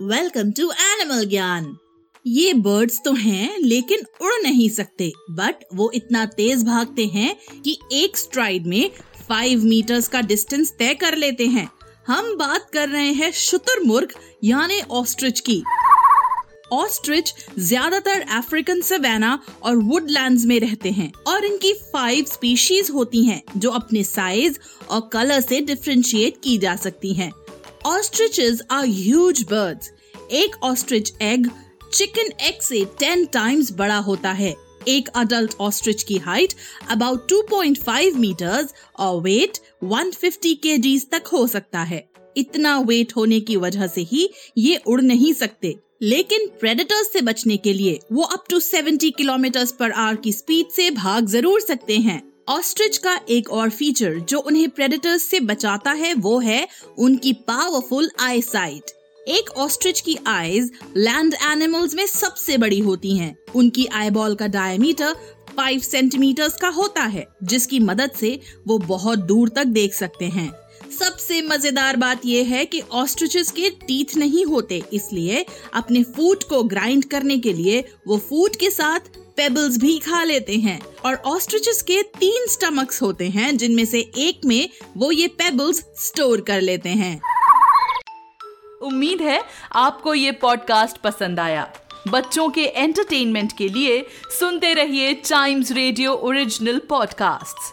Welcome to animal ज्ञान ये birds तो हैं, लेकिन उड़ नहीं सकते बट वो इतना तेज भागते हैं कि एक स्ट्राइड में फाइव मीटर्स का डिस्टेंस तय कर लेते हैं। हम बात कर रहे हैं शुतुरमुर्ग यानी ऑस्ट्रिच की। ऑस्ट्रिच ज़्यादातर अफ्रीकन सवेना और वुडलैंड्स में रहते हैं और इनकी फाइव स्पीशीज होती हैं, जो अपने साइज़ और कलर से डिफ्रेंशिएट की जा सकती हैं। ऑस्ट्रिचेस आर ह्यूज बर्ड्स एक ऑस्ट्रिच एग चिकन एग से टेन टाइम्स बड़ा होता है. एक अडल्ट ऑस्ट्रिच की हाइट अबाउट 2.5 मीटर्स और वेट 150 केजीज तक हो सकता है. इतना वेट होने की वजह से ही ये उड़ नहीं सकते. लेकिन प्रेडेटर्स से बचने के लिए वो up to 70 kilometre per hour की स्पीड से भाग ज़रूर सकते हैं. ऑस्ट्रिच का एक और फीचर जो उन्हें प्रेडेटर्स से बचाता है वो है उनकी पावरफुल आई साइट एक ऑस्ट्रिच की आईज लैंड एनिमल्स में सबसे बड़ी होती हैं। उनकी आईबॉल का डायमीटर 5 सेंटीमीटर्स का होता है, जिसकी मदद से वो बहुत दूर तक देख सकते हैं सबसे मज़ेदार बात यह है कि ऑस्ट्रिचेस के टीथ नहीं होते, इसलिए अपने फ़ूड को ग्राइंड करने के लिए वो फ़ूड के साथ पेबल्स भी खा लेते हैं। और ऑस्ट्रिचेस के तीन स्टमक्स होते हैं, जिनमें से एक में वो ये पेबल्स स्टोर कर लेते हैं। उम्मीद है आपको ये पॉडकास्ट पसंद आया। बच्चों के एंटरटेनमेंट के लिए सुनते रहिए टाइम्स रेडियो ओरिजिनल पॉडकास्ट्स